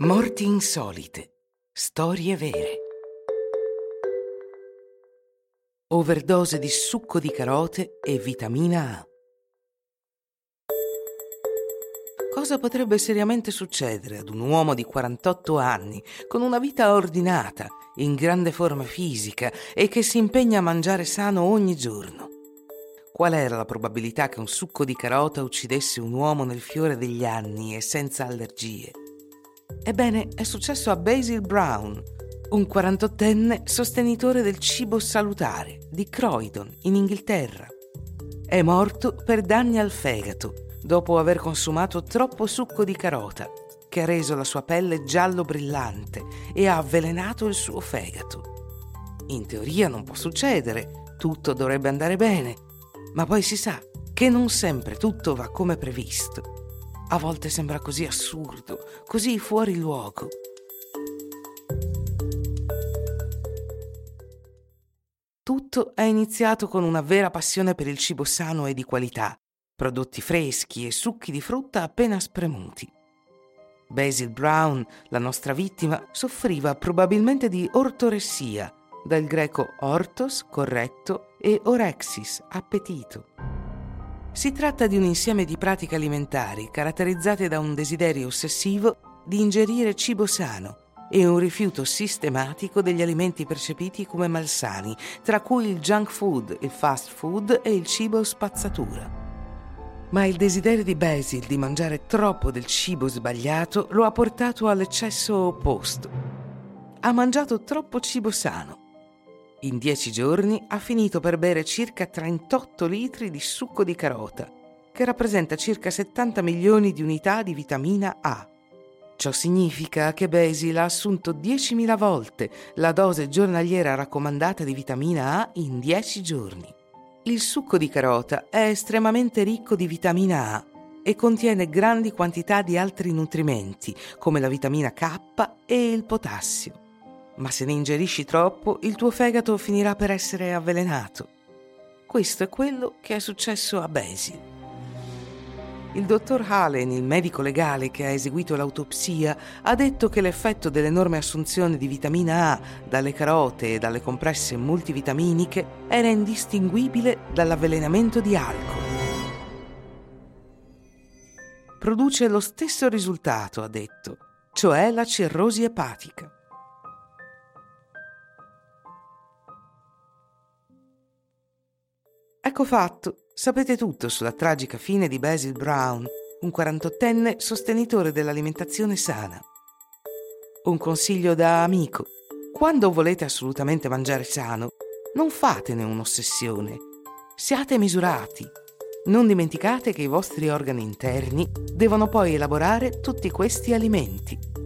Morti insolite. Storie vere. Overdose di succo di carote e vitamina A. Cosa potrebbe seriamente succedere ad un uomo di 48 anni, con una vita ordinata, in grande forma fisica e che si impegna a mangiare sano ogni giorno? Qual era la probabilità che un succo di carota uccidesse un uomo nel fiore degli anni e senza allergie? Ebbene, è successo a Basil Brown, un 48enne sostenitore del cibo salutare di Croydon, in Inghilterra. È morto per danni al fegato dopo aver consumato troppo succo di carota, che ha reso la sua pelle giallo brillante e ha avvelenato il suo fegato. In teoria non può succedere, tutto dovrebbe andare bene, ma poi si sa che non sempre tutto va come previsto. A volte sembra così assurdo, così fuori luogo. Tutto è iniziato con una vera passione per il cibo sano e di qualità, prodotti freschi e succhi di frutta appena spremuti. Basil Brown, la nostra vittima, soffriva probabilmente di ortoressia, dal greco ortos, corretto, e orexis, appetito. Si tratta di un insieme di pratiche alimentari caratterizzate da un desiderio ossessivo di ingerire cibo sano e un rifiuto sistematico degli alimenti percepiti come malsani, tra cui il junk food, il fast food e il cibo spazzatura. Ma il desiderio di Basil di mangiare troppo del cibo sbagliato lo ha portato all'eccesso opposto. Ha mangiato troppo cibo sano. In dieci giorni ha finito per bere circa 38 litri di succo di carota, che rappresenta circa 70 milioni di unità di vitamina A. Ciò significa che Basil ha assunto 10.000 volte la dose giornaliera raccomandata di vitamina A in 10 giorni. Il succo di carota è estremamente ricco di vitamina A e contiene grandi quantità di altri nutrimenti come la vitamina K e il potassio. Ma se ne ingerisci troppo, il tuo fegato finirà per essere avvelenato. Questo è quello che è successo a Basil. Il dottor Halen, il medico legale che ha eseguito l'autopsia, ha detto che l'effetto dell'enorme assunzione di vitamina A dalle carote e dalle compresse multivitaminiche era indistinguibile dall'avvelenamento di alcol. Produce lo stesso risultato, ha detto, cioè la cirrosi epatica. Ecco fatto, sapete tutto sulla tragica fine di Basil Brown, un 48enne sostenitore dell'alimentazione sana. Un consiglio da amico. Quando volete assolutamente mangiare sano, non fatene un'ossessione. Siate misurati. Non dimenticate che i vostri organi interni devono poi elaborare tutti questi alimenti.